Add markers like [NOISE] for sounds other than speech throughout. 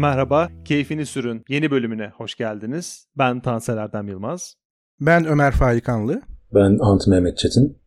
Merhaba, Keyfini Sürün yeni bölümüne hoş geldiniz. Ben Tansel Erdem Yılmaz. Ben Ömer Faikanlı. Ben Ant Mehmet Çetin.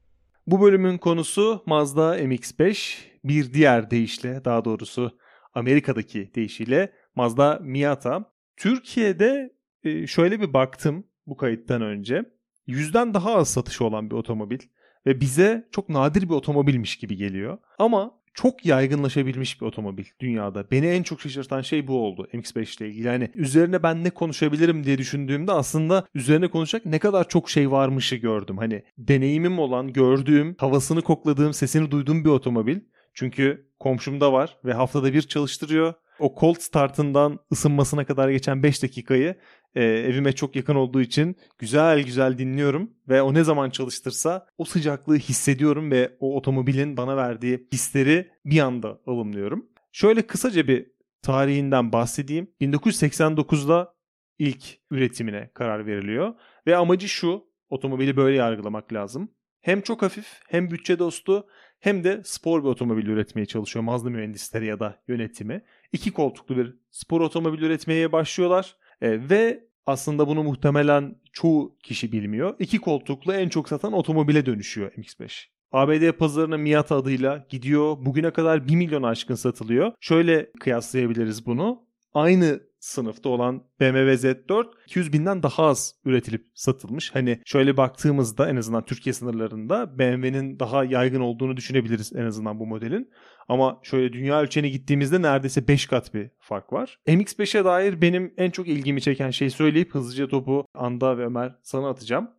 Bu bölümün konusu Mazda MX-5. Bir diğer deyişle, daha doğrusu Amerika'daki deyişiyle Mazda Miata. Türkiye'de e, şöyle bir baktım bu kayıttan önce. Yüzden daha az satışı olan bir otomobil ve bize çok nadir bir otomobilmiş gibi geliyor. Ama çok yaygınlaşabilmiş bir otomobil dünyada. Beni en çok şaşırtan şey bu oldu MX-5 ile ilgili. Yani üzerine ben ne konuşabilirim diye düşündüğümde aslında üzerine konuşacak ne kadar çok şey varmışı gördüm. Hani deneyimim olan, gördüğüm, havasını kokladığım, sesini duyduğum bir otomobil. Çünkü komşumda var ve haftada bir çalıştırıyor. O cold startından ısınmasına kadar geçen 5 dakikayı e, evime çok yakın olduğu için güzel güzel dinliyorum ve o ne zaman çalıştırsa o sıcaklığı hissediyorum ve o otomobilin bana verdiği hisleri bir anda alımlıyorum. Şöyle kısaca bir tarihinden bahsedeyim. 1989'da ilk üretimine karar veriliyor ve amacı şu otomobili böyle yargılamak lazım. Hem çok hafif hem bütçe dostu hem de spor bir otomobil üretmeye çalışıyor Mazda mühendisleri ya da yönetimi. İki koltuklu bir spor otomobil üretmeye başlıyorlar e, ve aslında bunu muhtemelen çoğu kişi bilmiyor. İki koltuklu en çok satan otomobile dönüşüyor MX-5. ABD pazarına Miata adıyla gidiyor. Bugüne kadar 1 milyon aşkın satılıyor. Şöyle kıyaslayabiliriz bunu. Aynı sınıfta olan BMW Z4 200 binden daha az üretilip satılmış. Hani şöyle baktığımızda en azından Türkiye sınırlarında BMW'nin daha yaygın olduğunu düşünebiliriz en azından bu modelin. Ama şöyle dünya ölçeğine gittiğimizde neredeyse 5 kat bir fark var. MX-5'e dair benim en çok ilgimi çeken şey söyleyip hızlıca topu Anda ve Ömer sana atacağım.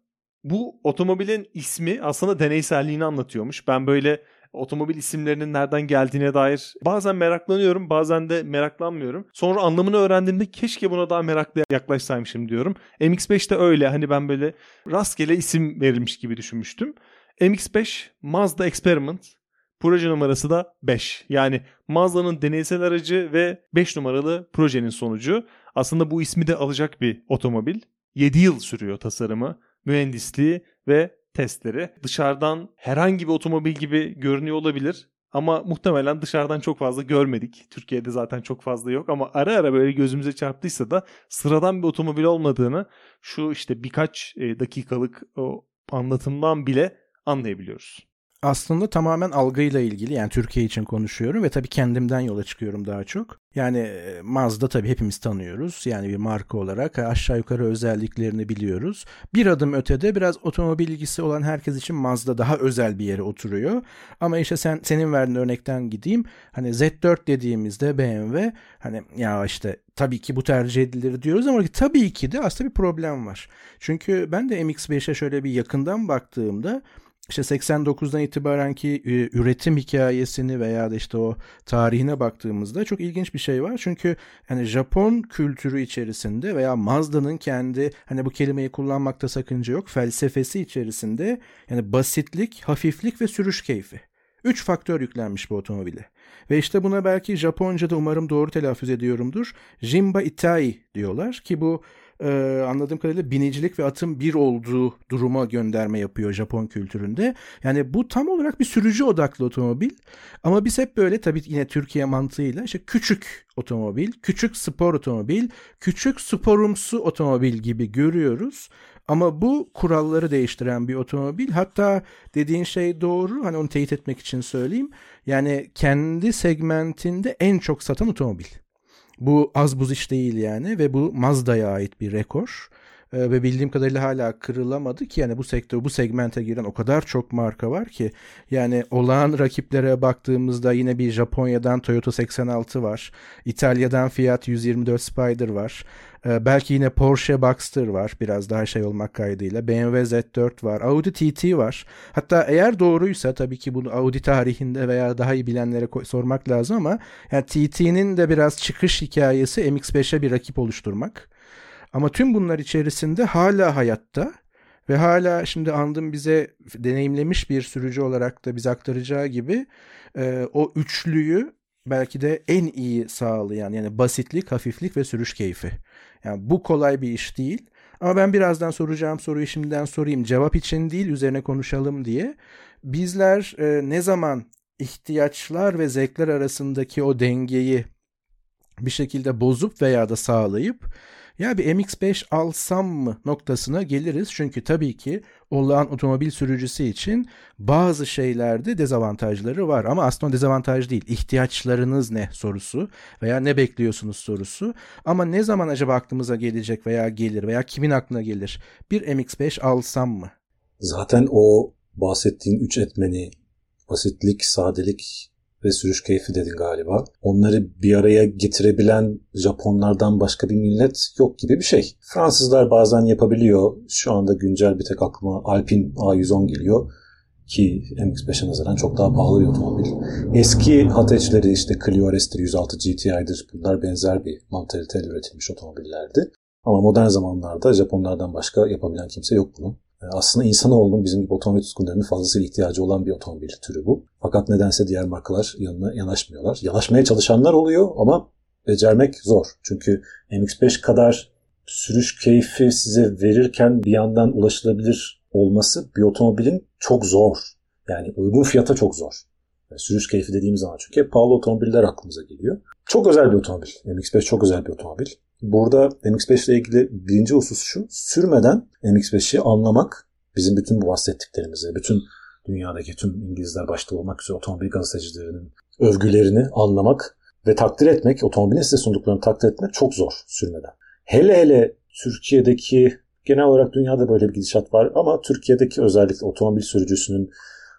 Bu otomobilin ismi aslında deneyselliğini anlatıyormuş. Ben böyle otomobil isimlerinin nereden geldiğine dair bazen meraklanıyorum bazen de meraklanmıyorum. Sonra anlamını öğrendiğimde keşke buna daha meraklı yaklaşsaymışım diyorum. MX-5'te öyle hani ben böyle rastgele isim verilmiş gibi düşünmüştüm. MX-5 Mazda Experiment Proje numarası da 5. Yani Mazda'nın deneysel aracı ve 5 numaralı projenin sonucu. Aslında bu ismi de alacak bir otomobil. 7 yıl sürüyor tasarımı, mühendisliği ve testleri. Dışarıdan herhangi bir otomobil gibi görünüyor olabilir. Ama muhtemelen dışarıdan çok fazla görmedik. Türkiye'de zaten çok fazla yok ama ara ara böyle gözümüze çarptıysa da sıradan bir otomobil olmadığını şu işte birkaç e, dakikalık o anlatımdan bile anlayabiliyoruz aslında tamamen algıyla ilgili yani Türkiye için konuşuyorum ve tabii kendimden yola çıkıyorum daha çok. Yani e, Mazda tabii hepimiz tanıyoruz. Yani bir marka olarak aşağı yukarı özelliklerini biliyoruz. Bir adım ötede biraz otomobil ilgisi olan herkes için Mazda daha özel bir yere oturuyor. Ama işte sen senin verdiğin örnekten gideyim. Hani Z4 dediğimizde BMW hani ya işte tabii ki bu tercih edilir diyoruz ama tabii ki de aslında bir problem var. Çünkü ben de MX-5'e şöyle bir yakından baktığımda işte 89'dan itibaren ki e, üretim hikayesini veya da işte o tarihine baktığımızda çok ilginç bir şey var. Çünkü hani Japon kültürü içerisinde veya Mazda'nın kendi hani bu kelimeyi kullanmakta sakınca yok felsefesi içerisinde yani basitlik, hafiflik ve sürüş keyfi. Üç faktör yüklenmiş bu otomobile. Ve işte buna belki Japonca'da umarım doğru telaffuz ediyorumdur. Jimba Itai diyorlar ki bu e, anladığım kadarıyla binicilik ve atın bir olduğu duruma gönderme yapıyor Japon kültüründe. Yani bu tam olarak bir sürücü odaklı otomobil. Ama biz hep böyle tabii yine Türkiye mantığıyla işte küçük otomobil, küçük spor otomobil, küçük sporumsu otomobil gibi görüyoruz. Ama bu kuralları değiştiren bir otomobil. Hatta dediğin şey doğru. Hani onu teyit etmek için söyleyeyim. Yani kendi segmentinde en çok satan otomobil. Bu az buz iş değil yani ve bu Mazda'ya ait bir rekor. Ee, ve bildiğim kadarıyla hala kırılamadı ki yani bu sektör bu segmente giren o kadar çok marka var ki yani olağan rakiplere baktığımızda yine bir Japonya'dan Toyota 86 var. İtalya'dan Fiat 124 Spider var. Ee, belki yine Porsche Boxster var biraz daha şey olmak kaydıyla. BMW Z4 var. Audi TT var. Hatta eğer doğruysa tabii ki bunu Audi tarihinde veya daha iyi bilenlere sormak lazım ama yani TT'nin de biraz çıkış hikayesi MX-5'e bir rakip oluşturmak. Ama tüm bunlar içerisinde hala hayatta ve hala şimdi andım bize deneyimlemiş bir sürücü olarak da bize aktaracağı gibi e, o üçlüyü belki de en iyi sağlayan yani basitlik, hafiflik ve sürüş keyfi. Yani bu kolay bir iş değil. Ama ben birazdan soracağım soruyu şimdiden sorayım. Cevap için değil üzerine konuşalım diye. Bizler e, ne zaman ihtiyaçlar ve zevkler arasındaki o dengeyi bir şekilde bozup veya da sağlayıp ya bir MX-5 alsam mı noktasına geliriz. Çünkü tabii ki olağan otomobil sürücüsü için bazı şeylerde dezavantajları var. Ama aslında dezavantaj değil. İhtiyaçlarınız ne sorusu veya ne bekliyorsunuz sorusu. Ama ne zaman acaba aklımıza gelecek veya gelir veya kimin aklına gelir? Bir MX-5 alsam mı? Zaten o bahsettiğin üç etmeni basitlik, sadelik ve sürüş keyfi dedin galiba. Onları bir araya getirebilen Japonlardan başka bir millet yok gibi bir şey. Fransızlar bazen yapabiliyor. Şu anda güncel bir tek aklıma Alpine A110 geliyor ki MX-5'e nazaran çok daha pahalı bir otomobil. Eski hatchleri işte Clio RS'tir, 106 GTI'dir bunlar benzer bir mantaliteyle üretilmiş otomobillerdi. Ama modern zamanlarda Japonlardan başka yapabilen kimse yok bunu. Ee, aslında insanoğlunun bizim gibi otomobil tutkunlarının fazlasıyla ihtiyacı olan bir otomobil türü bu. Fakat nedense diğer markalar yanına yanaşmıyorlar. Yanaşmaya çalışanlar oluyor ama becermek zor. Çünkü MX-5 kadar sürüş keyfi size verirken bir yandan ulaşılabilir olması bir otomobilin çok zor. Yani uygun fiyata çok zor. Yani sürüş keyfi dediğimiz zaman çünkü hep pahalı otomobiller aklımıza geliyor. Çok özel bir otomobil. MX-5 çok özel bir otomobil. Burada MX-5 ile ilgili birinci husus şu. Sürmeden MX-5'i anlamak bizim bütün bu bahsettiklerimizi, bütün dünyadaki tüm İngilizler başta olmak üzere otomobil gazetecilerinin övgülerini anlamak ve takdir etmek, otomobilin size sunduklarını takdir etmek çok zor sürmeden. Hele hele Türkiye'deki genel olarak dünyada böyle bir gidişat var ama Türkiye'deki özellikle otomobil sürücüsünün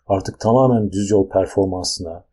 artık tamamen düz yol performansına,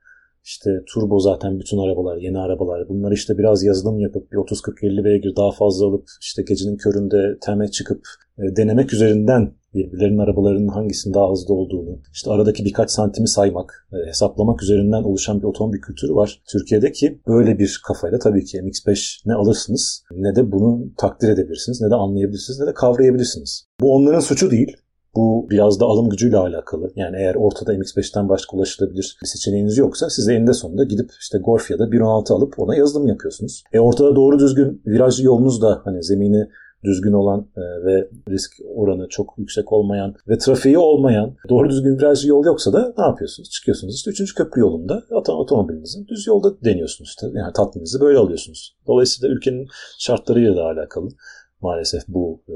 işte turbo zaten bütün arabalar, yeni arabalar. Bunlar işte biraz yazılım yapıp bir 30-40-50 beygir daha fazla alıp işte gecenin köründe teme çıkıp e, denemek üzerinden birbirlerinin arabalarının hangisinin daha hızlı olduğunu, işte aradaki birkaç santimi saymak, e, hesaplamak üzerinden oluşan bir otomobil kültürü var Türkiye'de ki böyle bir kafayla tabii ki MX-5 ne alırsınız ne de bunu takdir edebilirsiniz ne de anlayabilirsiniz ne de kavrayabilirsiniz. Bu onların suçu değil. Bu biraz da alım gücüyle alakalı. Yani eğer ortada MX-5'ten başka ulaşılabilir bir seçeneğiniz yoksa siz de eninde sonunda gidip işte Golf ya da 1.16 alıp ona yazılım yapıyorsunuz. E ortada doğru düzgün virajlı yolunuz da hani zemini düzgün olan e, ve risk oranı çok yüksek olmayan ve trafiği olmayan doğru düzgün virajlı yol yoksa da ne yapıyorsunuz? Çıkıyorsunuz işte 3. köprü yolunda otomobilinizin düz yolda deniyorsunuz işte. Yani tatmininizi böyle alıyorsunuz. Dolayısıyla ülkenin şartlarıyla da alakalı maalesef bu e,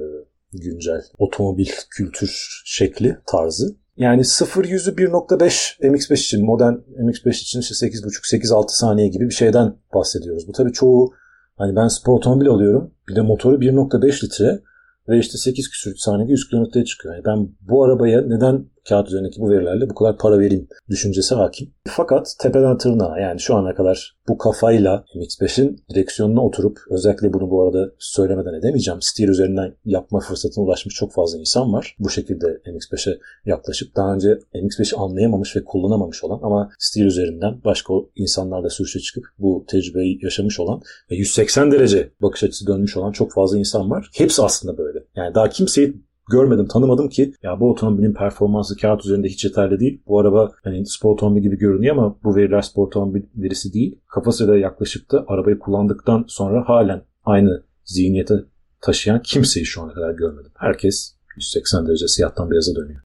güncel otomobil kültür şekli, tarzı. Yani 0 yüzü 1.5 MX5 için, modern MX5 için işte 8.5-8-6 saniye gibi bir şeyden bahsediyoruz. Bu tabii çoğu hani ben spor otomobil alıyorum. Bir de motoru 1.5 litre ve işte 8 küsür saniyede 100 kilometreye çıkıyor. Yani ben bu arabaya neden kağıt üzerindeki bu verilerle bu kadar para vereyim düşüncesi hakim. Fakat tepeden tırnağa yani şu ana kadar bu kafayla MX-5'in direksiyonuna oturup özellikle bunu bu arada söylemeden edemeyeceğim. Steer üzerinden yapma fırsatına ulaşmış çok fazla insan var. Bu şekilde MX-5'e yaklaşıp daha önce MX-5'i anlayamamış ve kullanamamış olan ama Steer üzerinden başka insanlarla sürüşe çıkıp bu tecrübeyi yaşamış olan ve 180 derece bakış açısı dönmüş olan çok fazla insan var. Hepsi aslında böyle. Yani daha kimseyi görmedim, tanımadım ki ya bu otomobilin performansı kağıt üzerinde hiç yeterli değil. Bu araba hani spor otomobil gibi görünüyor ama bu veriler spor otomobil verisi değil. Kafasıyla yaklaşıp da arabayı kullandıktan sonra halen aynı zihniyete taşıyan kimseyi şu ana kadar görmedim. Herkes 180 derece siyahtan beyaza dönüyor.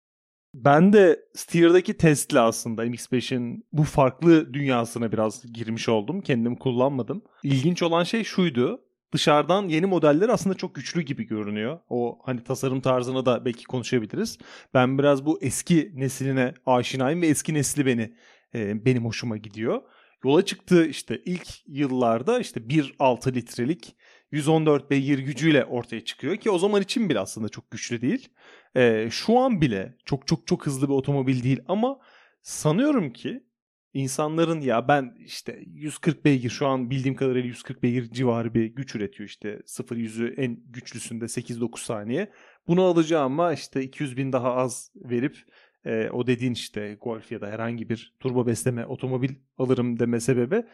Ben de Steer'daki Tesla aslında MX-5'in bu farklı dünyasına biraz girmiş oldum. Kendim kullanmadım. İlginç olan şey şuydu dışarıdan yeni modeller aslında çok güçlü gibi görünüyor. O hani tasarım tarzını da belki konuşabiliriz. Ben biraz bu eski nesline aşinayım ve eski nesli beni e, benim hoşuma gidiyor. Yola çıktı işte ilk yıllarda işte 1.6 litrelik 114 beygir gücüyle ortaya çıkıyor ki o zaman için bile aslında çok güçlü değil. E, şu an bile çok çok çok hızlı bir otomobil değil ama sanıyorum ki insanların ya ben işte 140 beygir şu an bildiğim kadarıyla 140 beygir civarı bir güç üretiyor işte 0 yüzü en güçlüsünde 8-9 saniye. Bunu alacağıma işte 200 bin daha az verip e, o dediğin işte Golf ya da herhangi bir turbo besleme otomobil alırım deme sebebi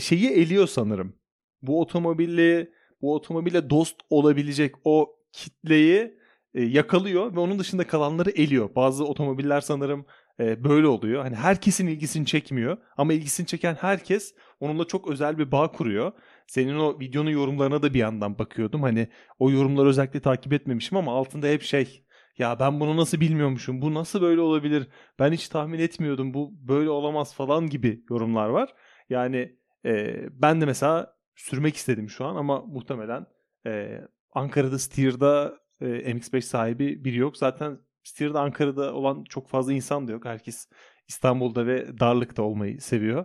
şeyi eliyor sanırım. Bu otomobille bu otomobile dost olabilecek o kitleyi e, yakalıyor ve onun dışında kalanları eliyor. Bazı otomobiller sanırım e, böyle oluyor. Hani herkesin ilgisini çekmiyor ama ilgisini çeken herkes onunla çok özel bir bağ kuruyor. Senin o videonun yorumlarına da bir yandan bakıyordum. Hani o yorumları özellikle takip etmemişim ama altında hep şey ya ben bunu nasıl bilmiyormuşum, bu nasıl böyle olabilir, ben hiç tahmin etmiyordum, bu böyle olamaz falan gibi yorumlar var. Yani e, ben de mesela sürmek istedim şu an ama muhtemelen e, Ankara'da Steer'da e, MX-5 sahibi biri yok. Zaten Steer'da Ankara'da olan çok fazla insan da yok. Herkes İstanbul'da ve darlıkta olmayı seviyor.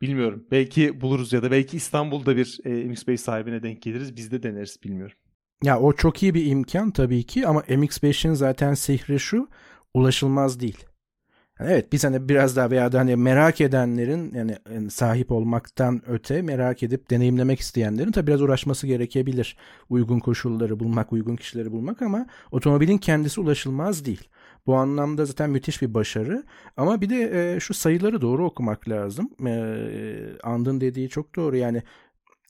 Bilmiyorum. Belki buluruz ya da belki İstanbul'da bir e, MX-5 sahibine denk geliriz. Biz de deneriz bilmiyorum. Ya o çok iyi bir imkan tabii ki ama MX-5'in zaten sihri şu ulaşılmaz değil. Yani evet biz hani biraz daha veya da hani merak edenlerin yani sahip olmaktan öte merak edip deneyimlemek isteyenlerin tabi biraz uğraşması gerekebilir. Uygun koşulları bulmak, uygun kişileri bulmak ama otomobilin kendisi ulaşılmaz değil. Bu anlamda zaten müthiş bir başarı. Ama bir de e, şu sayıları doğru okumak lazım. E, Andın dediği çok doğru. Yani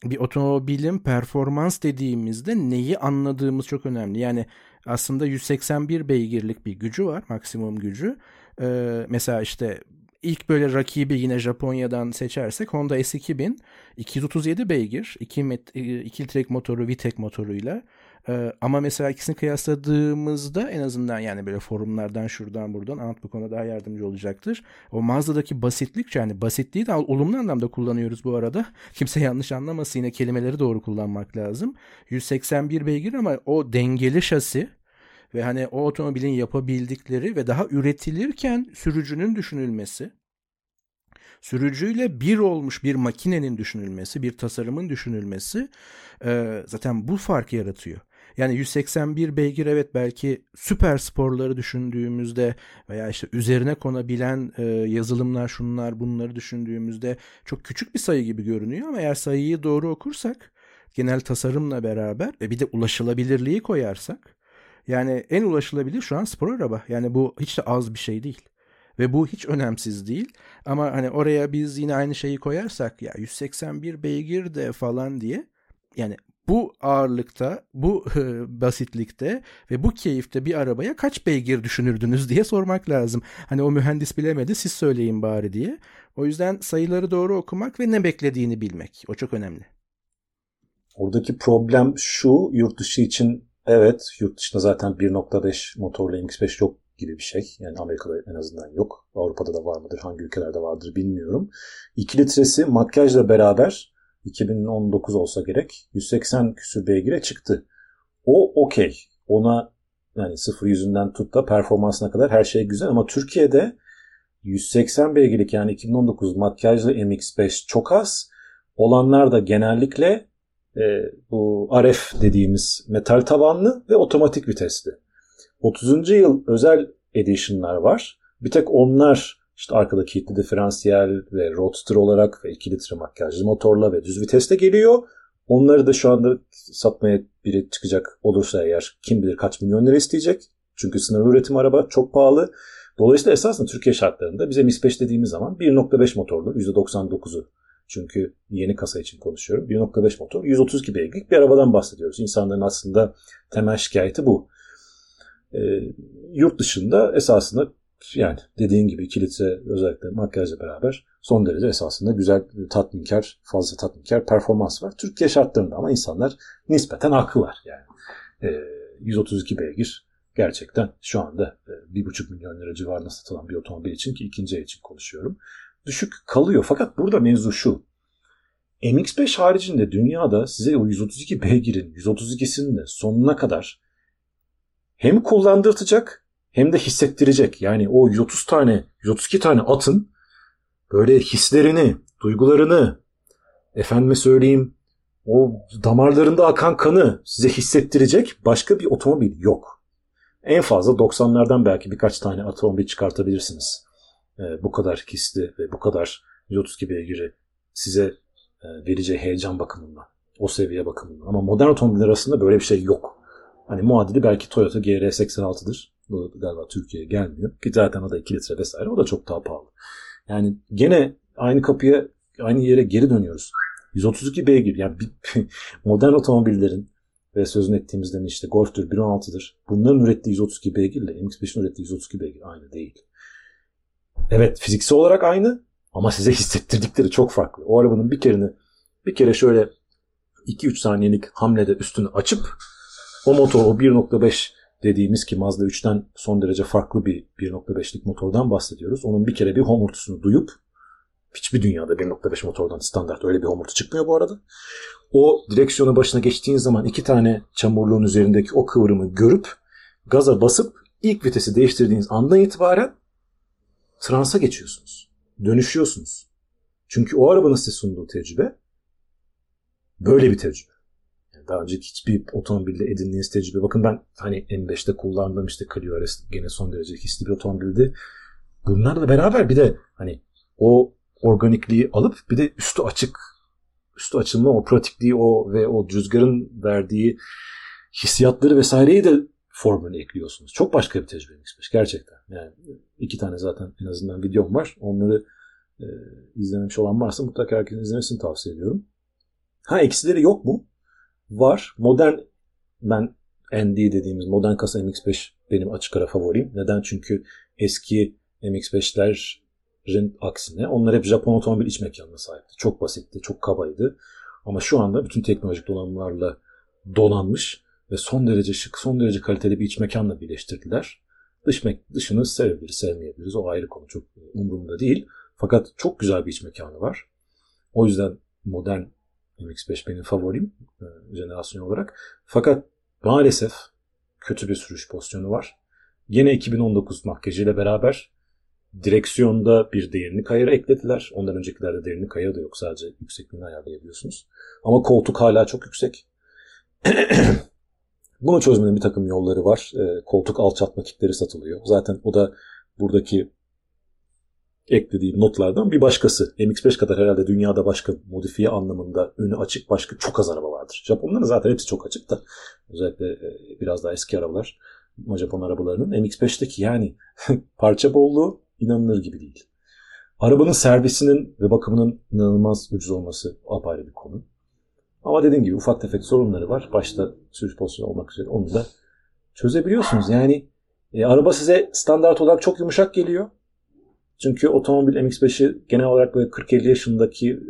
bir otomobilin performans dediğimizde neyi anladığımız çok önemli. Yani aslında 181 beygirlik bir gücü var maksimum gücü. Ee, mesela işte ilk böyle rakibi yine Japonya'dan seçersek Honda S2000 237 beygir 2 2 litrelik motoru VTEC motoruyla ee, ama mesela ikisini kıyasladığımızda en azından yani böyle forumlardan şuradan buradan Ant bu konuda daha yardımcı olacaktır. O Mazda'daki basitlik yani basitliği de olumlu anlamda kullanıyoruz bu arada. [LAUGHS] Kimse yanlış anlamasın yine kelimeleri doğru kullanmak lazım. 181 beygir ama o dengeli şasi ve hani o otomobilin yapabildikleri ve daha üretilirken sürücünün düşünülmesi sürücüyle bir olmuş bir makinenin düşünülmesi, bir tasarımın düşünülmesi e, zaten bu farkı yaratıyor. Yani 181 beygir evet belki süper sporları düşündüğümüzde veya işte üzerine konabilen e, yazılımlar şunlar bunları düşündüğümüzde çok küçük bir sayı gibi görünüyor ama eğer sayıyı doğru okursak genel tasarımla beraber ve bir de ulaşılabilirliği koyarsak yani en ulaşılabilir şu an spor araba. Yani bu hiç de az bir şey değil. Ve bu hiç önemsiz değil. Ama hani oraya biz yine aynı şeyi koyarsak ya 181 beygir de falan diye yani bu ağırlıkta, bu basitlikte ve bu keyifte bir arabaya kaç beygir düşünürdünüz diye sormak lazım. Hani o mühendis bilemedi siz söyleyin bari diye. O yüzden sayıları doğru okumak ve ne beklediğini bilmek. O çok önemli. Oradaki problem şu yurt dışı için evet yurt dışında zaten 1.5 motorlu MX-5 yok gibi bir şey. Yani Amerika'da en azından yok. Avrupa'da da var mıdır, hangi ülkelerde vardır bilmiyorum. 2 litresi makyajla beraber 2019 olsa gerek 180 küsür beygire çıktı. O okey. Ona yani sıfır yüzünden tut da performansına kadar her şey güzel ama Türkiye'de 180 beygirlik yani 2019 makyajlı MX-5 çok az. Olanlar da genellikle e, bu RF dediğimiz metal tavanlı ve otomatik vitesli. 30. yıl özel edition'lar var. Bir tek onlar işte arkada kilitli diferansiyel ve roadster olarak ve 2 litre makyajlı motorla ve düz viteste geliyor. Onları da şu anda satmaya biri çıkacak olursa eğer kim bilir kaç milyon lira isteyecek. Çünkü sınırlı üretim araba çok pahalı. Dolayısıyla esasında Türkiye şartlarında bize MIS-5 dediğimiz zaman 1.5 motorlu %99'u çünkü yeni kasa için konuşuyorum. 1.5 motor 132 beygirlik bir arabadan bahsediyoruz. İnsanların aslında temel şikayeti bu. E, yurt dışında esasında yani dediğin gibi 2 litre özellikle makyajla beraber son derece esasında güzel tatminkar, fazla tatminkar performans var. Türkiye şartlarında ama insanlar nispeten haklılar yani. E, 132 beygir gerçekten şu anda e, 1,5 milyon lira civarında satılan bir otomobil için ki ikinci el için konuşuyorum. Düşük kalıyor. Fakat burada mevzu şu. MX-5 haricinde dünyada size o 132 beygirin 132'sinin de sonuna kadar hem kullandırtacak hem de hissettirecek. Yani o 130 tane, 132 tane atın böyle hislerini, duygularını, efendime söyleyeyim o damarlarında akan kanı size hissettirecek başka bir otomobil yok. En fazla 90'lardan belki birkaç tane otomobil çıkartabilirsiniz. Ee, bu kadar hisli ve bu kadar 132 beygiri size e, vereceği heyecan bakımından, o seviye bakımından. Ama modern otomobiller arasında böyle bir şey yok. Hani muadili belki Toyota GR86'dır. Bu galiba Türkiye'ye gelmiyor. Ki zaten o da 2 litre vesaire. O da çok daha pahalı. Yani gene aynı kapıya, aynı yere geri dönüyoruz. 132 beygir. Yani bir, [LAUGHS] modern otomobillerin ve sözünü ettiğimiz demin işte Golf'tür, 1.16'dır. Bunların ürettiği 132 beygirle MX-5'in ürettiği 132 beygir aynı değil. Evet fiziksel olarak aynı ama size hissettirdikleri çok farklı. O arabanın bir kerini bir kere şöyle 2-3 saniyelik hamlede üstünü açıp o motor o 1.5 dediğimiz ki Mazda 3'ten son derece farklı bir 1.5'lik motordan bahsediyoruz. Onun bir kere bir homurtusunu duyup Hiçbir dünyada 1.5 motordan standart öyle bir homurtu çıkmıyor bu arada. O direksiyonu başına geçtiğin zaman iki tane çamurluğun üzerindeki o kıvrımı görüp gaza basıp ilk vitesi değiştirdiğiniz andan itibaren transa geçiyorsunuz. Dönüşüyorsunuz. Çünkü o arabanın size sunduğu tecrübe böyle bir tecrübe. Yani daha önceki hiçbir otomobilde edindiğiniz tecrübe. Bakın ben hani M5'te kullandığım işte Clio RS gene son derece hisli bir otomobildi. Bunlarla beraber bir de hani o organikliği alıp bir de üstü açık üstü açılma o pratikliği o ve o rüzgarın verdiği hissiyatları vesaireyi de formülüne ekliyorsunuz. Çok başka bir tecrübe X5 gerçekten. Yani iki tane zaten en azından videom var. Onları e, izlememiş olan varsa mutlaka herkesin izlemesini tavsiye ediyorum. Ha eksileri yok mu? Var. Modern ben ND dediğimiz modern kasa MX-5 benim açık ara favorim. Neden? Çünkü eski MX-5'lerin aksine onlar hep Japon otomobil iç mekanına sahipti. Çok basitti, çok kabaydı. Ama şu anda bütün teknolojik donanımlarla donanmış ve son derece şık, son derece kaliteli bir iç mekanla birleştirdiler. Dış me dışını sevebiliriz, sevmeyebiliriz. O ayrı konu. Çok umurumda değil. Fakat çok güzel bir iç mekanı var. O yüzden modern MX-5 benim favorim e, jenerasyon olarak. Fakat maalesef kötü bir sürüş pozisyonu var. Yine 2019 makyajıyla beraber direksiyonda bir derinlik ayarı eklediler. Ondan öncekilerde derinlik ayarı da yok. Sadece yüksekliğini ayarlayabiliyorsunuz. Ama koltuk hala çok yüksek. [CLEARS THROAT] Bunu çözmenin bir takım yolları var. E, koltuk alçaltma kitleri satılıyor. Zaten o da buradaki eklediğim notlardan bir başkası. MX-5 kadar herhalde dünyada başka modifiye anlamında önü açık başka çok az araba vardır. Japonların zaten hepsi çok açık da özellikle e, biraz daha eski arabalar Japon arabalarının MX-5'teki yani [LAUGHS] parça bolluğu inanılır gibi değil. Arabanın servisinin ve bakımının inanılmaz ucuz olması apayrı bir konu. Ama dediğim gibi ufak tefek sorunları var. Başta sürüş pozisyonu olmak üzere onu da çözebiliyorsunuz. Yani e, araba size standart olarak çok yumuşak geliyor. Çünkü otomobil MX-5'i genel olarak böyle 40-50 yaşındaki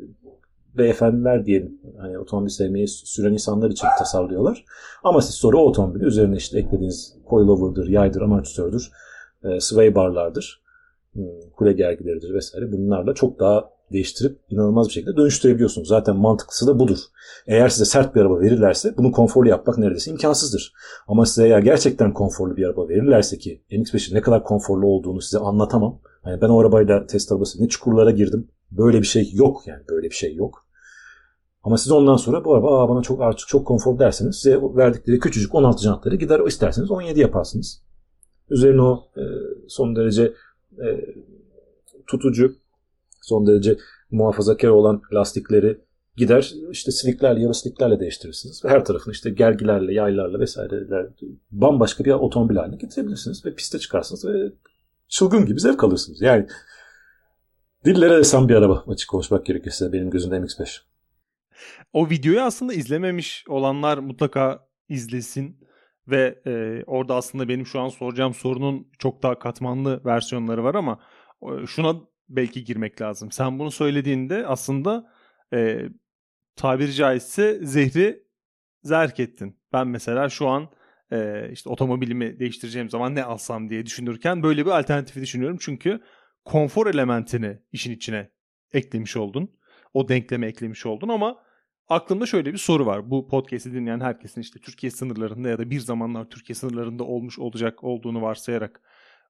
beyefendiler diyelim. Hani otomobil sevmeyi süren insanlar için tasarlıyorlar. Ama siz sonra o otomobili üzerine işte eklediğiniz coilover'dır, yaydır, amortisördür, e, sway barlardır, hmm, kule gergileridir vesaire. Bunlarla çok daha değiştirip inanılmaz bir şekilde dönüştürebiliyorsunuz. Zaten mantıklısı da budur. Eğer size sert bir araba verirlerse bunu konforlu yapmak neredeyse imkansızdır. Ama size eğer gerçekten konforlu bir araba verirlerse ki MX-5'in ne kadar konforlu olduğunu size anlatamam. Yani ben o arabayla test arabası ne çukurlara girdim. Böyle bir şey yok yani böyle bir şey yok. Ama siz ondan sonra bu araba Aa, bana çok artık çok konforlu derseniz size verdikleri küçücük 16 jantları gider isterseniz 17 yaparsınız. Üzerine o e, son derece e, tutucu son derece muhafazakar olan lastikleri gider işte siliklerle yarı siliklerle değiştirirsiniz. Her tarafını işte gergilerle, yaylarla vesaireler bambaşka bir otomobil haline getirebilirsiniz. Ve piste çıkarsınız ve çılgın gibi zevk alırsınız. Yani dillere desen bir araba açık konuşmak gerekirse benim gözümde MX-5. O videoyu aslında izlememiş olanlar mutlaka izlesin ve e, orada aslında benim şu an soracağım sorunun çok daha katmanlı versiyonları var ama e, şuna belki girmek lazım. Sen bunu söylediğinde aslında e, tabiri caizse zehri zerk ettin. Ben mesela şu an e, işte otomobilimi değiştireceğim zaman ne alsam diye düşünürken böyle bir alternatifi düşünüyorum. Çünkü konfor elementini işin içine eklemiş oldun. O denkleme eklemiş oldun ama aklımda şöyle bir soru var. Bu podcast'i dinleyen herkesin işte Türkiye sınırlarında ya da bir zamanlar Türkiye sınırlarında olmuş olacak olduğunu varsayarak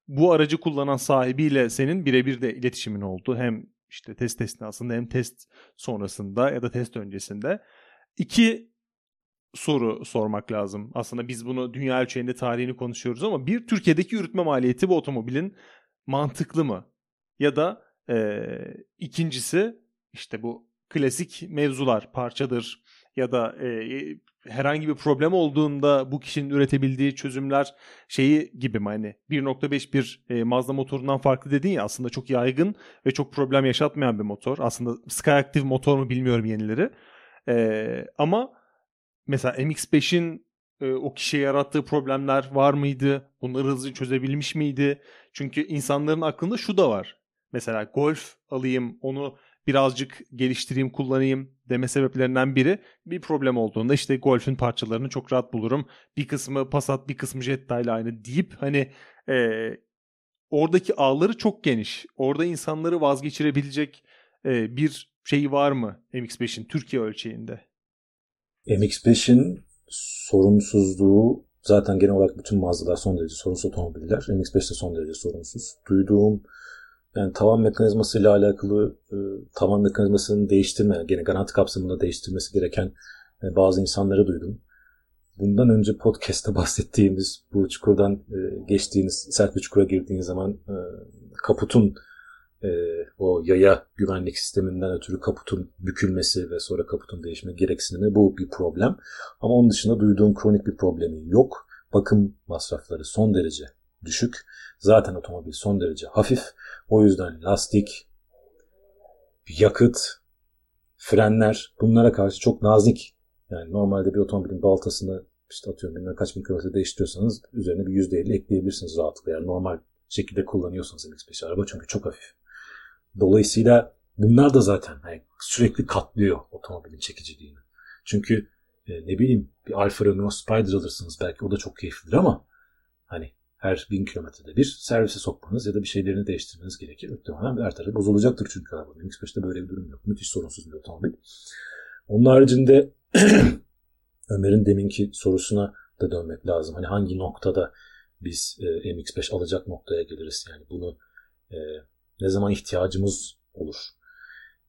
bu aracı kullanan sahibiyle senin birebir de iletişimin oldu. Hem işte test esnasında hem test sonrasında ya da test öncesinde. İki soru sormak lazım. Aslında biz bunu dünya ölçeğinde tarihini konuşuyoruz ama bir Türkiye'deki yürütme maliyeti bu otomobilin mantıklı mı? Ya da e, ikincisi işte bu klasik mevzular parçadır ya da e, herhangi bir problem olduğunda bu kişinin üretebildiği çözümler şeyi gibi mi hani 1.5 bir e, Mazda motorundan farklı dedin ya aslında çok yaygın ve çok problem yaşatmayan bir motor. Aslında Skyactiv motor mu bilmiyorum yenileri. E, ama mesela MX-5'in e, o kişiye yarattığı problemler var mıydı? Bunları hızlı çözebilmiş miydi? Çünkü insanların aklında şu da var. Mesela Golf alayım onu birazcık geliştireyim, kullanayım deme sebeplerinden biri bir problem olduğunda işte Golf'ün parçalarını çok rahat bulurum. Bir kısmı Passat, bir kısmı Jetta ile aynı deyip hani e, oradaki ağları çok geniş. Orada insanları vazgeçirebilecek e, bir şeyi var mı MX-5'in Türkiye ölçeğinde? MX-5'in sorunsuzluğu zaten genel olarak bütün mağazalar son derece sorunsuz otomobiller. MX-5 de son derece sorunsuz. Duyduğum yani tavan mekanizmasıyla alakalı e, tavan mekanizmasını değiştirme, gene garanti kapsamında değiştirmesi gereken e, bazı insanları duydum. Bundan önce podcast'ta [LAUGHS] bahsettiğimiz bu çukurdan e, geçtiğiniz, sert bir çukura girdiğiniz zaman kaputun o yaya güvenlik sisteminden ötürü kaputun bükülmesi ve sonra kaputun değişme gereksinimi bu bir problem. Ama onun dışında duyduğum kronik bir problemi yok. Bakım masrafları son derece düşük. Zaten otomobil son derece hafif. O yüzden lastik, yakıt, frenler bunlara karşı çok nazik. Yani normalde bir otomobilin baltasını işte atıyorum bilmem kaç bin kilometre değiştiriyorsanız üzerine bir %50 ekleyebilirsiniz rahatlıkla. Yani normal şekilde kullanıyorsanız MX-5 araba çünkü çok hafif. Dolayısıyla bunlar da zaten yani sürekli katlıyor otomobilin çekiciliğini. Çünkü e, ne bileyim bir Alfa Romeo Spider alırsınız belki o da çok keyiflidir ama hani her bin kilometrede bir servise sokmanız ya da bir şeylerini değiştirmeniz gerekir. Muhtemelen her tarafı bozulacaktır çünkü arabanın. MX-5'te böyle bir durum yok. Müthiş sorunsuz bir otomobil. Onun haricinde [CLEARS THROAT] Ömer'in deminki sorusuna da dönmek lazım. Hani hangi noktada biz e, MX-5 alacak noktaya geliriz? Yani bunu e, ne zaman ihtiyacımız olur?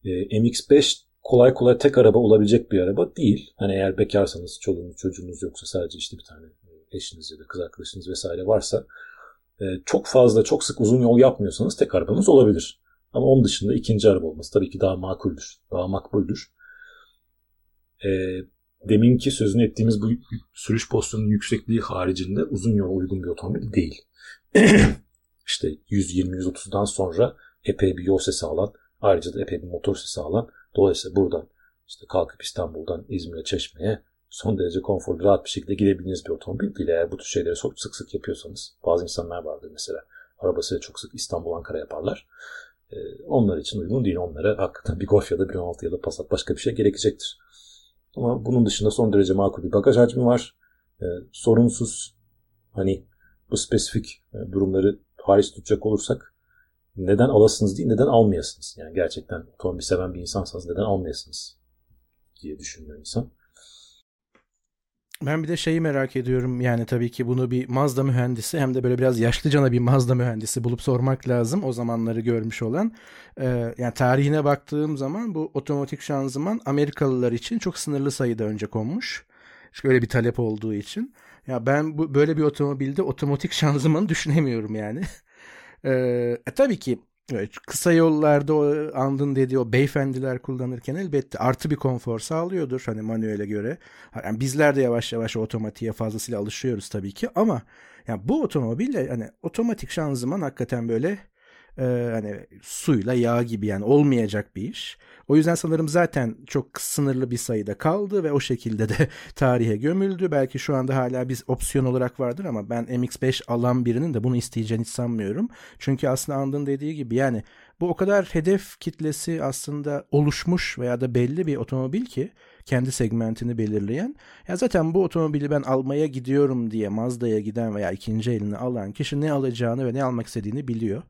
E, MX-5 kolay kolay tek araba olabilecek bir araba değil. Hani eğer bekarsanız, çoluğunuz, çocuğunuz yoksa sadece işte bir tane eşiniz ya da kız arkadaşınız vesaire varsa e, çok fazla, çok sık uzun yol yapmıyorsanız tek arabanız olabilir. Ama onun dışında ikinci araba olması tabii ki daha makuldür, daha makbuldür. E, deminki sözünü ettiğimiz bu sürüş pozisyonunun yüksekliği haricinde uzun yol uygun bir otomobil değil. [CLEARS THROAT] işte 120-130'dan sonra epey bir yol sesi alan, ayrıca da epey bir motor sesi alan. Dolayısıyla buradan işte kalkıp İstanbul'dan İzmir'e, Çeşme'ye son derece konforlu, rahat bir şekilde gidebildiğiniz bir otomobil değil. Eğer bu tür şeyleri çok sık sık yapıyorsanız. Bazı insanlar vardır mesela. Arabasıyla çok sık İstanbul, Ankara yaparlar. Ee, onlar için uygun değil. Onlara hakikaten bir Golf ya da bir 16 ya da Passat başka bir şey gerekecektir. Ama bunun dışında son derece makul bir bagaj hacmi var. Ee, sorunsuz hani bu spesifik e, durumları hariç tutacak olursak neden alasınız değil neden almayasınız. Yani gerçekten otomobil seven bir insansanız neden almayasınız diye düşünüyor insan. Ben bir de şeyi merak ediyorum yani tabii ki bunu bir Mazda mühendisi hem de böyle biraz yaşlıcana bir Mazda mühendisi bulup sormak lazım o zamanları görmüş olan. Ee, yani tarihine baktığım zaman bu otomatik şanzıman Amerikalılar için çok sınırlı sayıda önce konmuş. Çünkü öyle bir talep olduğu için. Ya ben bu böyle bir otomobilde otomatik [LAUGHS] şanzımanı düşünemiyorum yani. [LAUGHS] ee, e, tabii ki Evet, kısa yollarda o andın dediği o beyefendiler kullanırken elbette artı bir konfor sağlıyordur hani manuele göre. Yani bizler de yavaş yavaş otomatiğe fazlasıyla alışıyoruz tabii ki ama yani bu otomobille hani otomatik şanzıman hakikaten böyle e, hani suyla yağ gibi yani olmayacak bir iş. O yüzden sanırım zaten çok sınırlı bir sayıda kaldı ve o şekilde de [LAUGHS] tarihe gömüldü. Belki şu anda hala biz opsiyon olarak vardır ama ben MX-5 alan birinin de bunu isteyeceğini hiç sanmıyorum. Çünkü aslında Andın dediği gibi yani bu o kadar hedef kitlesi aslında oluşmuş veya da belli bir otomobil ki kendi segmentini belirleyen. Ya zaten bu otomobili ben almaya gidiyorum diye Mazda'ya giden veya ikinci elini alan kişi ne alacağını ve ne almak istediğini biliyor.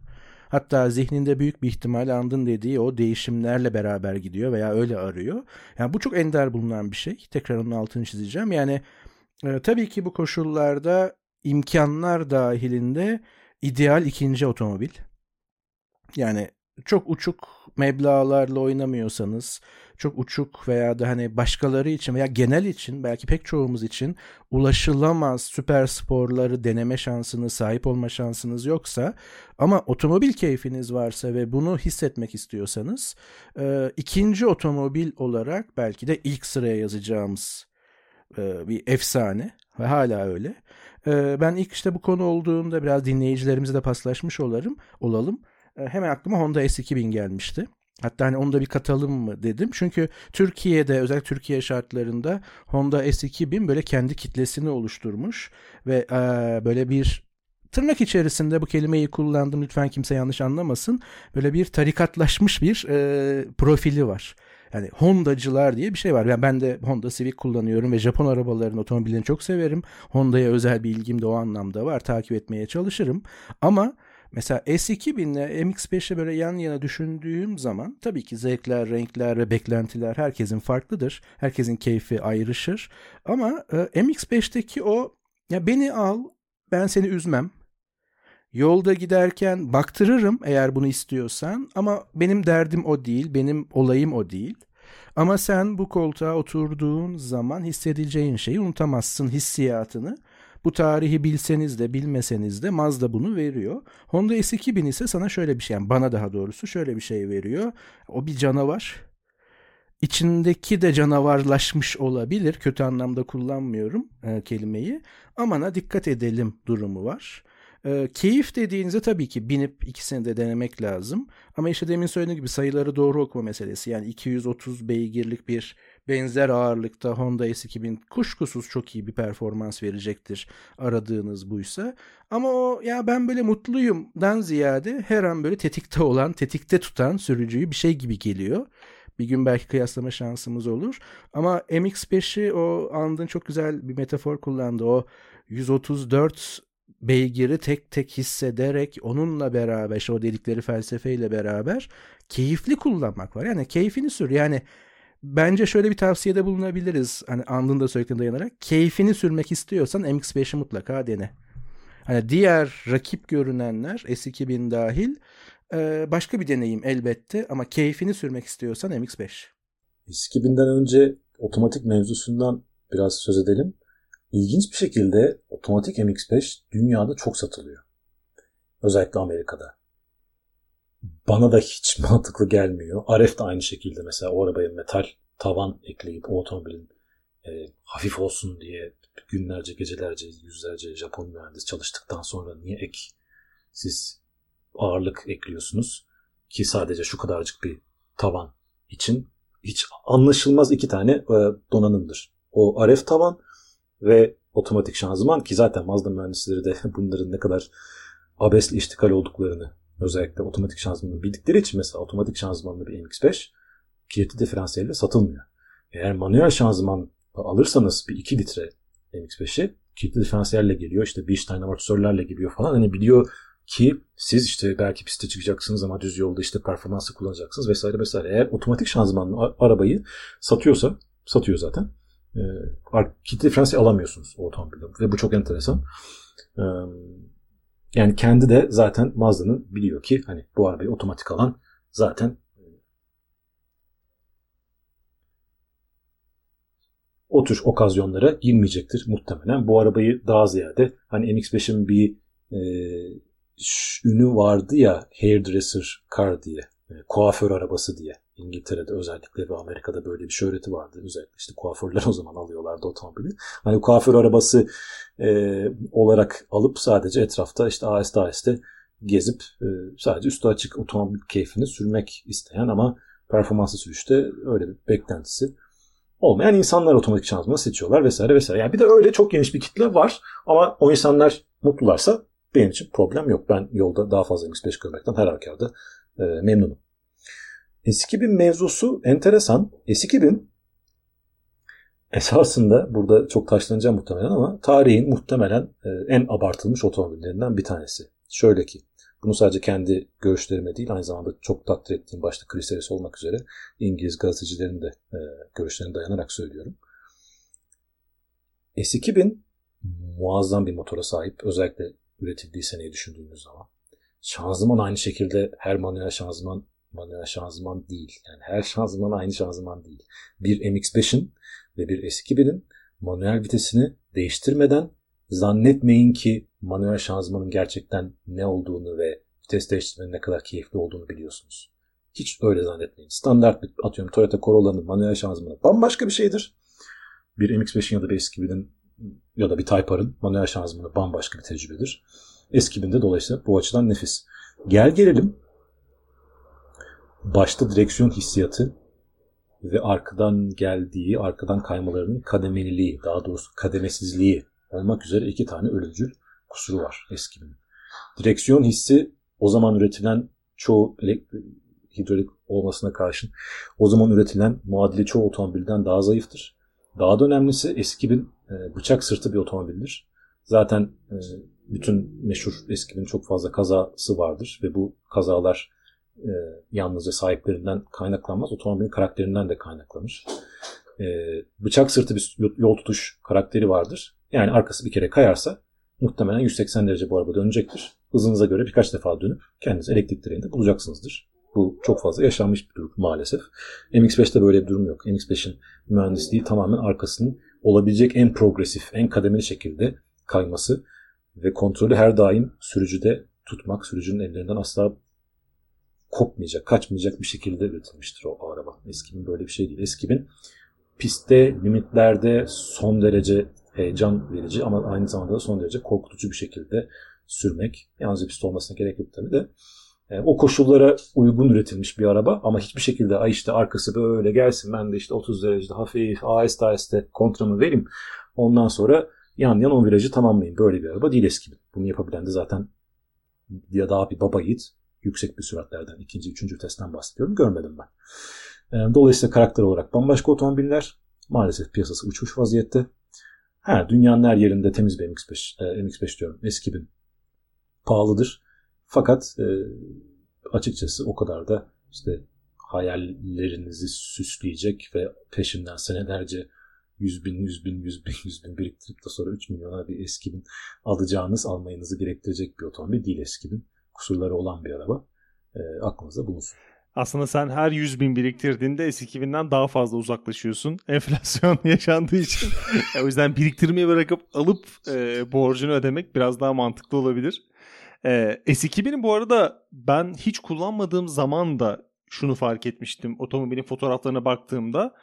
Hatta zihninde büyük bir ihtimal andın dediği o değişimlerle beraber gidiyor veya öyle arıyor. Yani bu çok ender bulunan bir şey. Tekrar onun altını çizeceğim. Yani e, tabii ki bu koşullarda imkanlar dahilinde ideal ikinci otomobil. Yani çok uçuk meblağlarla oynamıyorsanız, çok uçuk veya da hani başkaları için veya genel için belki pek çoğumuz için ulaşılamaz süper sporları deneme şansınız, sahip olma şansınız yoksa ama otomobil keyfiniz varsa ve bunu hissetmek istiyorsanız e, ikinci otomobil olarak belki de ilk sıraya yazacağımız e, bir efsane ve hala öyle. E, ben ilk işte bu konu olduğunda biraz dinleyicilerimize de paslaşmış olarım, olalım. E, hemen aklıma Honda S2000 gelmişti. Hatta hani onu da bir katalım mı dedim. Çünkü Türkiye'de özellikle Türkiye şartlarında Honda S2000 böyle kendi kitlesini oluşturmuş ve e, böyle bir tırnak içerisinde bu kelimeyi kullandım lütfen kimse yanlış anlamasın. Böyle bir tarikatlaşmış bir e, profili var. Yani Hondacılar diye bir şey var. Yani ben de Honda Civic kullanıyorum ve Japon arabaların otomobillerini çok severim. Honda'ya özel bir ilgim de o anlamda var. Takip etmeye çalışırım. Ama Mesela S2000 ile MX-5'i böyle yan yana düşündüğüm zaman tabii ki zevkler, renkler ve beklentiler herkesin farklıdır. Herkesin keyfi ayrışır. Ama e, MX-5'teki o ya beni al ben seni üzmem. Yolda giderken baktırırım eğer bunu istiyorsan ama benim derdim o değil, benim olayım o değil. Ama sen bu koltuğa oturduğun zaman hissedeceğin şeyi unutamazsın hissiyatını. Bu tarihi bilseniz de bilmeseniz de Mazda bunu veriyor. Honda S2000 ise sana şöyle bir şey yani bana daha doğrusu şöyle bir şey veriyor. O bir canavar. İçindeki de canavarlaşmış olabilir. Kötü anlamda kullanmıyorum e, kelimeyi. Amana dikkat edelim durumu var. E, keyif dediğinizde tabii ki binip ikisini de denemek lazım. Ama işte demin söylediğim gibi sayıları doğru okuma meselesi. Yani 230 beygirlik bir benzer ağırlıkta Honda S2000 kuşkusuz çok iyi bir performans verecektir aradığınız buysa. Ama o ya ben böyle mutluyumdan ziyade her an böyle tetikte olan, tetikte tutan sürücüyü bir şey gibi geliyor. Bir gün belki kıyaslama şansımız olur. Ama MX-5'i o andın çok güzel bir metafor kullandı. O 134 beygiri tek tek hissederek onunla beraber işte o dedikleri felsefeyle beraber keyifli kullanmak var. Yani keyfini sür. Yani bence şöyle bir tavsiyede bulunabiliriz. Hani andın da söylediklerine dayanarak. Keyfini sürmek istiyorsan MX-5'i mutlaka dene. Hani diğer rakip görünenler S2000 dahil başka bir deneyim elbette ama keyfini sürmek istiyorsan MX-5. S2000'den önce otomatik mevzusundan biraz söz edelim. İlginç bir şekilde otomatik MX-5 dünyada çok satılıyor. Özellikle Amerika'da. Bana da hiç [LAUGHS] mantıklı gelmiyor. RF de aynı şekilde mesela o arabaya metal tavan ekleyip o otomobilin e, hafif olsun diye günlerce, gecelerce, yüzlerce Japon mühendis çalıştıktan sonra niye ek siz ağırlık ekliyorsunuz ki sadece şu kadarcık bir tavan için hiç anlaşılmaz iki tane e, donanımdır. O RF tavan ve otomatik şanzıman ki zaten Mazda mühendisleri de [LAUGHS] bunların ne kadar abesli iştikal olduklarını özellikle otomatik şanzımanı bildikleri için mesela otomatik şanzımanlı bir MX-5 kilitli diferansiyelle satılmıyor. Eğer manuel şanzıman alırsanız bir 2 litre MX-5'i kilitli diferansiyelle geliyor. işte bir tane amortisörlerle geliyor falan. Hani biliyor ki siz işte belki piste çıkacaksınız ama düz yolda işte performansı kullanacaksınız vesaire vesaire. Eğer otomatik şanzımanlı arabayı satıyorsa satıyor zaten. E, kitle diferansiyel alamıyorsunuz o otomobilde ve bu çok enteresan. E, yani kendi de zaten Mazda'nın biliyor ki hani bu arabayı otomatik alan zaten o tür okazyonlara girmeyecektir muhtemelen. Bu arabayı daha ziyade hani MX-5'in bir e, ünü vardı ya hairdresser car diye. Yani kuaför arabası diye. İngiltere'de özellikle ve Amerika'da böyle bir şöhreti vardı. Özellikle işte kuaförler [LAUGHS] o zaman alıyorlardı otomobili. Hani kuaför arabası e, olarak alıp sadece etrafta işte aheste aheste gezip e, sadece üstü açık otomobil keyfini sürmek isteyen ama performanslı sürüşte öyle bir beklentisi olmayan insanlar otomatik şanzımanı seçiyorlar vesaire vesaire. Yani bir de öyle çok geniş bir kitle var ama o insanlar mutlularsa benim için problem yok. Ben yolda daha fazla MX-5 görmekten her halükarda e, memnunum. S2000 mevzusu enteresan. S2000 esasında burada çok taşlanacağım muhtemelen ama tarihin muhtemelen e, en abartılmış otomobillerinden bir tanesi. Şöyle ki bunu sadece kendi görüşlerime değil aynı zamanda çok takdir ettiğim başta Chris Harris olmak üzere İngiliz gazetecilerin de e, görüşlerine dayanarak söylüyorum. S2000 muazzam bir motora sahip. Özellikle üretildiği seneyi düşündüğümüz zaman. Şanzıman aynı şekilde her manuel şanzıman manuel şanzıman değil. Yani her şanzıman aynı şanzıman değil. Bir MX-5'in ve bir S2000'in manuel vitesini değiştirmeden zannetmeyin ki manuel şanzımanın gerçekten ne olduğunu ve vites değiştirmenin ne kadar keyifli olduğunu biliyorsunuz. Hiç öyle zannetmeyin. Standart bir atıyorum Toyota Corolla'nın manuel şanzımanı bambaşka bir şeydir. Bir MX-5'in ya da bir S2000'in ya da bir Type R'ın manuel şanzımanı bambaşka bir tecrübedir. S2000'de dolayısıyla bu açıdan nefis. Gel gelelim başta direksiyon hissiyatı ve arkadan geldiği, arkadan kaymalarının kademeliliği, daha doğrusu kademesizliği olmak üzere iki tane ölümcül kusuru var eskinin. Direksiyon hissi o zaman üretilen çoğu hidrolik olmasına karşın o zaman üretilen muadili çoğu otomobilden daha zayıftır. Daha da önemlisi eski bin e, bıçak sırtı bir otomobildir. Zaten e, bütün meşhur eskinin çok fazla kazası vardır ve bu kazalar e, yalnızca sahiplerinden kaynaklanmaz, otomobilin karakterinden de kaynaklanır. E, bıçak sırtı bir yol tutuş karakteri vardır. Yani arkası bir kere kayarsa muhtemelen 180 derece bu araba dönecektir. Hızınıza göre birkaç defa dönüp kendinizi elektrik direğinde bulacaksınızdır. Bu çok fazla yaşanmış bir durum maalesef. MX-5'te böyle bir durum yok. MX-5'in mühendisliği tamamen arkasının olabilecek en progresif, en kademeli şekilde kayması ve kontrolü her daim sürücüde tutmak, sürücünün ellerinden asla kopmayacak, kaçmayacak bir şekilde üretilmiştir o araba. Eskibin böyle bir şey değil. Eskibin pistte, limitlerde son derece heyecan verici ama aynı zamanda da son derece korkutucu bir şekilde sürmek. Yalnızca pist olmasına gerek yok tabii de. E, o koşullara uygun üretilmiş bir araba ama hiçbir şekilde ay işte arkası böyle gelsin ben de işte 30 derecede hafif aheste aheste kontramı vereyim. Ondan sonra yan yan o virajı tamamlayayım. Böyle bir araba değil eski. Bunu yapabilen de zaten ya daha bir baba yiğit yüksek bir süratlerden ikinci, üçüncü testten bahsediyorum. Görmedim ben. E, dolayısıyla karakter olarak bambaşka otomobiller maalesef piyasası uçmuş vaziyette. Ha, dünyanın her yerinde temiz bir MX-5, e, MX-5 diyorum eski bin pahalıdır. Fakat e, açıkçası o kadar da işte hayallerinizi süsleyecek ve peşinden senelerce 100 bin, 100 bin, 100 bin, 100 bin biriktirip de sonra 3 milyona bir eski bin alacağınız, almayınızı gerektirecek bir otomobil değil eski bin. Kusurları olan bir araba. E, aklınızda bulunsun. Aslında sen her 100 bin biriktirdiğinde S2000'den daha fazla uzaklaşıyorsun. [LAUGHS] Enflasyon yaşandığı için. o yüzden biriktirmeyi bırakıp alıp e, borcunu ödemek biraz daha mantıklı olabilir. E, S2000'in bu arada ben hiç kullanmadığım zaman da şunu fark etmiştim. Otomobilin fotoğraflarına baktığımda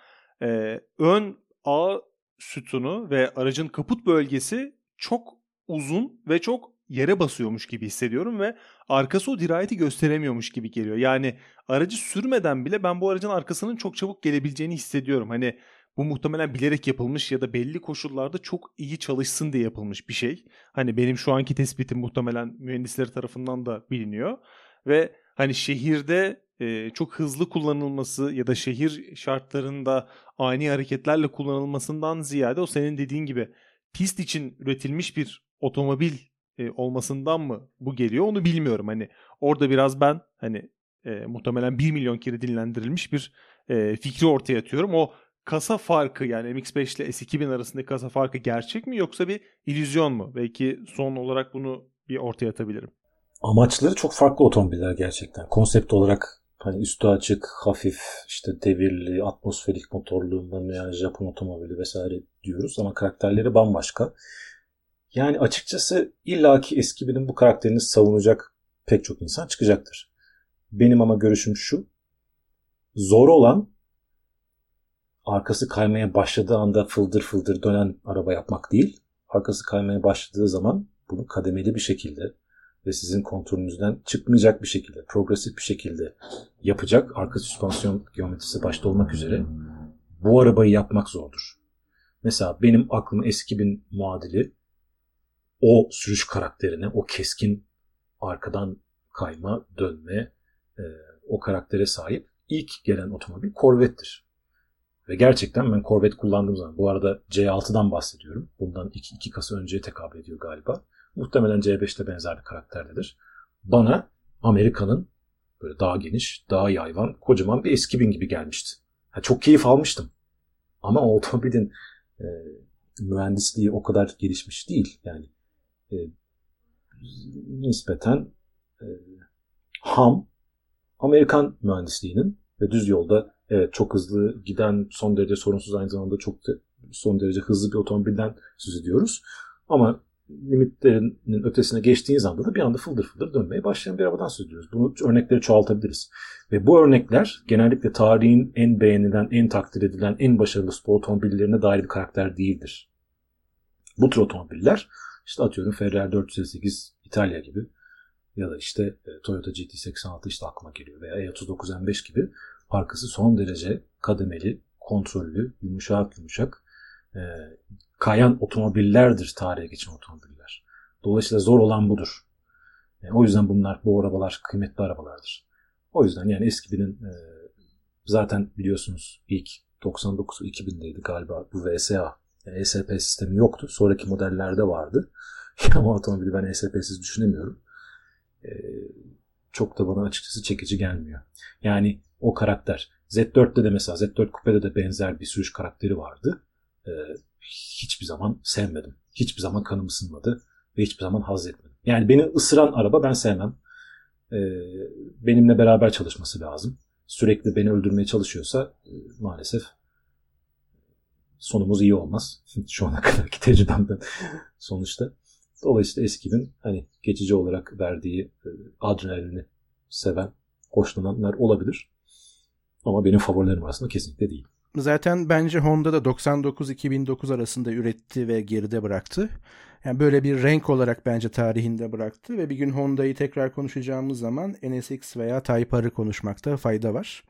e, ön A sütunu ve aracın kaput bölgesi çok uzun ve çok yere basıyormuş gibi hissediyorum ve arkası o dirayeti gösteremiyormuş gibi geliyor. Yani aracı sürmeden bile ben bu aracın arkasının çok çabuk gelebileceğini hissediyorum. Hani bu muhtemelen bilerek yapılmış ya da belli koşullarda çok iyi çalışsın diye yapılmış bir şey. Hani benim şu anki tespitim muhtemelen mühendisleri tarafından da biliniyor. Ve hani şehirde e, çok hızlı kullanılması ya da şehir şartlarında ani hareketlerle kullanılmasından ziyade o senin dediğin gibi pist için üretilmiş bir otomobil e, olmasından mı bu geliyor onu bilmiyorum. Hani orada biraz ben hani e, muhtemelen 1 milyon kere dinlendirilmiş bir e, fikri ortaya atıyorum. O kasa farkı yani MX-5 ile S2000 arasındaki kasa farkı gerçek mi yoksa bir illüzyon mu? Belki son olarak bunu bir ortaya atabilirim. Amaçları çok farklı otomobiller gerçekten. Konsept olarak hani üstü açık, hafif, işte devirli, atmosferik motorlu, yani Japon otomobili vesaire diyoruz ama karakterleri bambaşka. Yani açıkçası illaki eski birinin bu karakterini savunacak pek çok insan çıkacaktır. Benim ama görüşüm şu. Zor olan arkası kaymaya başladığı anda fıldır fıldır dönen araba yapmak değil. Arkası kaymaya başladığı zaman bunu kademeli bir şekilde ve sizin kontrolünüzden çıkmayacak bir şekilde, progresif bir şekilde yapacak arka süspansiyon geometrisi başta olmak üzere bu arabayı yapmak zordur. Mesela benim aklım eski bin muadili o sürüş karakterine, o keskin arkadan kayma, dönme, e, o karaktere sahip ilk gelen otomobil Corvette'tir. Ve gerçekten ben Corvette kullandığım zaman, bu arada C6'dan bahsediyorum. Bundan iki, iki kasa önceye tekabül ediyor galiba. Muhtemelen C5'te benzer bir karakterdedir. Bana Amerika'nın böyle daha geniş, daha yayvan, kocaman bir eski bin gibi gelmişti. Ha, çok keyif almıştım. Ama o otomobilin e, mühendisliği o kadar gelişmiş değil. Yani e, nispeten e, ham Amerikan mühendisliğinin ve düz yolda evet çok hızlı giden son derece sorunsuz aynı zamanda çok da son derece hızlı bir otomobilden söz ediyoruz. Ama limitlerinin ötesine geçtiğiniz anda da bir anda fıldır fıldır dönmeye başlayan bir arabadan söz ediyoruz. Bunu örnekleri çoğaltabiliriz. Ve bu örnekler genellikle tarihin en beğenilen, en takdir edilen, en başarılı spor otomobillerine dair bir karakter değildir. Bu tür otomobiller işte atıyorum Ferrari 408 İtalya gibi ya da işte e, Toyota GT86 işte aklıma geliyor veya E39 M5 gibi arkası son derece kademeli, kontrollü, yumuşak yumuşak e, kayan otomobillerdir tarihe geçen otomobiller. Dolayısıyla zor olan budur. E, o yüzden bunlar, bu arabalar kıymetli arabalardır. O yüzden yani eski binin e, zaten biliyorsunuz ilk 99 2000'deydi galiba bu VSA ESP sistemi yoktu. Sonraki modellerde vardı. [LAUGHS] Ama otomobili ben ESP'siz düşünemiyorum. Ee, çok da bana açıkçası çekici gelmiyor. Yani o karakter. Z4'te de mesela Z4 Coupe'de de benzer bir sürüş karakteri vardı. Ee, hiçbir zaman sevmedim. Hiçbir zaman kanım ısınmadı ve hiçbir zaman haz etmedim. Yani beni ısıran araba ben sevmem. Ee, benimle beraber çalışması lazım. Sürekli beni öldürmeye çalışıyorsa e, maalesef sonumuz iyi olmaz. [LAUGHS] Şu ana kadarki tecrübemden sonuçta. Dolayısıyla eskinin hani geçici olarak verdiği e, adrenalini seven, hoşlananlar olabilir. Ama benim favorilerim arasında kesinlikle değil. Zaten bence Honda da 99-2009 arasında üretti ve geride bıraktı. Yani böyle bir renk olarak bence tarihinde bıraktı ve bir gün Honda'yı tekrar konuşacağımız zaman NSX veya Type R'ı konuşmakta fayda var.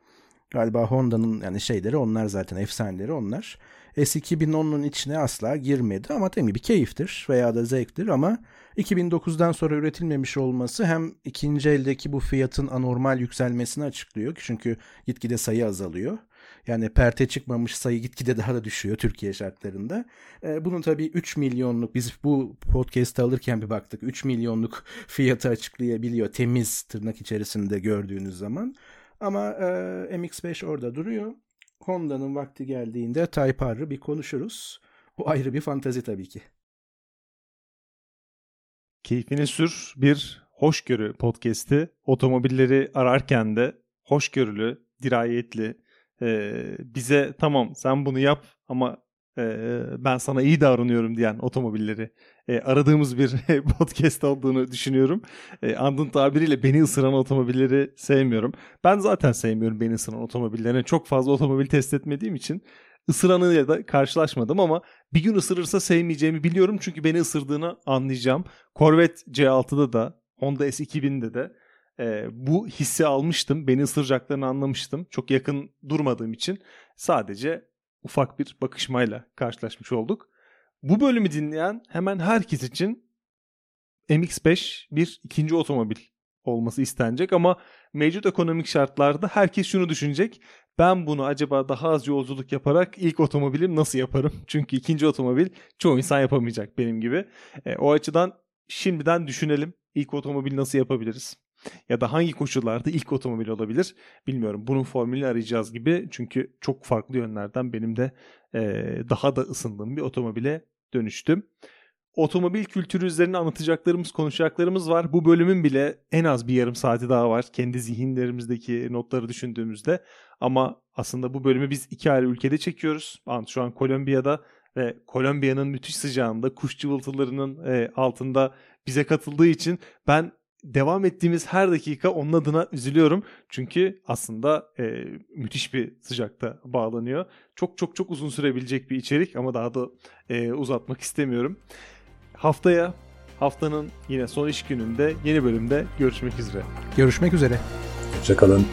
Galiba Honda'nın yani şeyleri onlar zaten efsaneleri onlar. S2010'un içine asla girmedi ama tabii bir keyiftir veya da zevktir ama 2009'dan sonra üretilmemiş olması hem ikinci eldeki bu fiyatın anormal yükselmesini açıklıyor. Çünkü gitgide sayı azalıyor. Yani perte çıkmamış sayı gitgide daha da düşüyor Türkiye şartlarında. Ee, bunun tabii 3 milyonluk biz bu podcast'ı alırken bir baktık 3 milyonluk fiyatı açıklayabiliyor temiz tırnak içerisinde gördüğünüz zaman. Ama e, MX-5 orada duruyor. Honda'nın vakti geldiğinde Type R'ı bir konuşuruz. O ayrı bir fantazi tabii ki. Keyfini sür bir hoşgörü podcast'i. Otomobilleri ararken de hoşgörülü, dirayetli, e, bize tamam sen bunu yap ama e, ben sana iyi davranıyorum diyen otomobilleri e, aradığımız bir [LAUGHS] podcast olduğunu düşünüyorum. E, Andın tabiriyle beni ısıran otomobilleri sevmiyorum. Ben zaten sevmiyorum beni ısıran otomobillerine. Çok fazla otomobil test etmediğim için ısıranıyla da karşılaşmadım ama bir gün ısırırsa sevmeyeceğimi biliyorum çünkü beni ısırdığını anlayacağım. Corvette C6'da da Honda S2000'de de e, bu hissi almıştım. Beni ısıracaklarını anlamıştım. Çok yakın durmadığım için sadece ufak bir bakışmayla karşılaşmış olduk. Bu bölümü dinleyen hemen herkes için MX-5 bir ikinci otomobil olması istenecek ama mevcut ekonomik şartlarda herkes şunu düşünecek. Ben bunu acaba daha az yolculuk yaparak ilk otomobilim nasıl yaparım? [LAUGHS] Çünkü ikinci otomobil çoğu insan yapamayacak benim gibi. E, o açıdan şimdiden düşünelim. İlk otomobil nasıl yapabiliriz? Ya da hangi koşullarda ilk otomobil olabilir bilmiyorum. Bunun formülünü arayacağız gibi. Çünkü çok farklı yönlerden benim de e, daha da ısındığım bir otomobile dönüştüm. Otomobil kültürü üzerine anlatacaklarımız, konuşacaklarımız var. Bu bölümün bile en az bir yarım saati daha var. Kendi zihinlerimizdeki notları düşündüğümüzde. Ama aslında bu bölümü biz iki ayrı ülkede çekiyoruz. Şu an Kolombiya'da ve Kolombiya'nın müthiş sıcağında kuş cıvıltılarının e, altında bize katıldığı için ben devam ettiğimiz her dakika onun adına üzülüyorum. Çünkü aslında e, müthiş bir sıcakta bağlanıyor. Çok çok çok uzun sürebilecek bir içerik ama daha da e, uzatmak istemiyorum. Haftaya haftanın yine son iş gününde yeni bölümde görüşmek üzere. Görüşmek üzere. Hoşçakalın.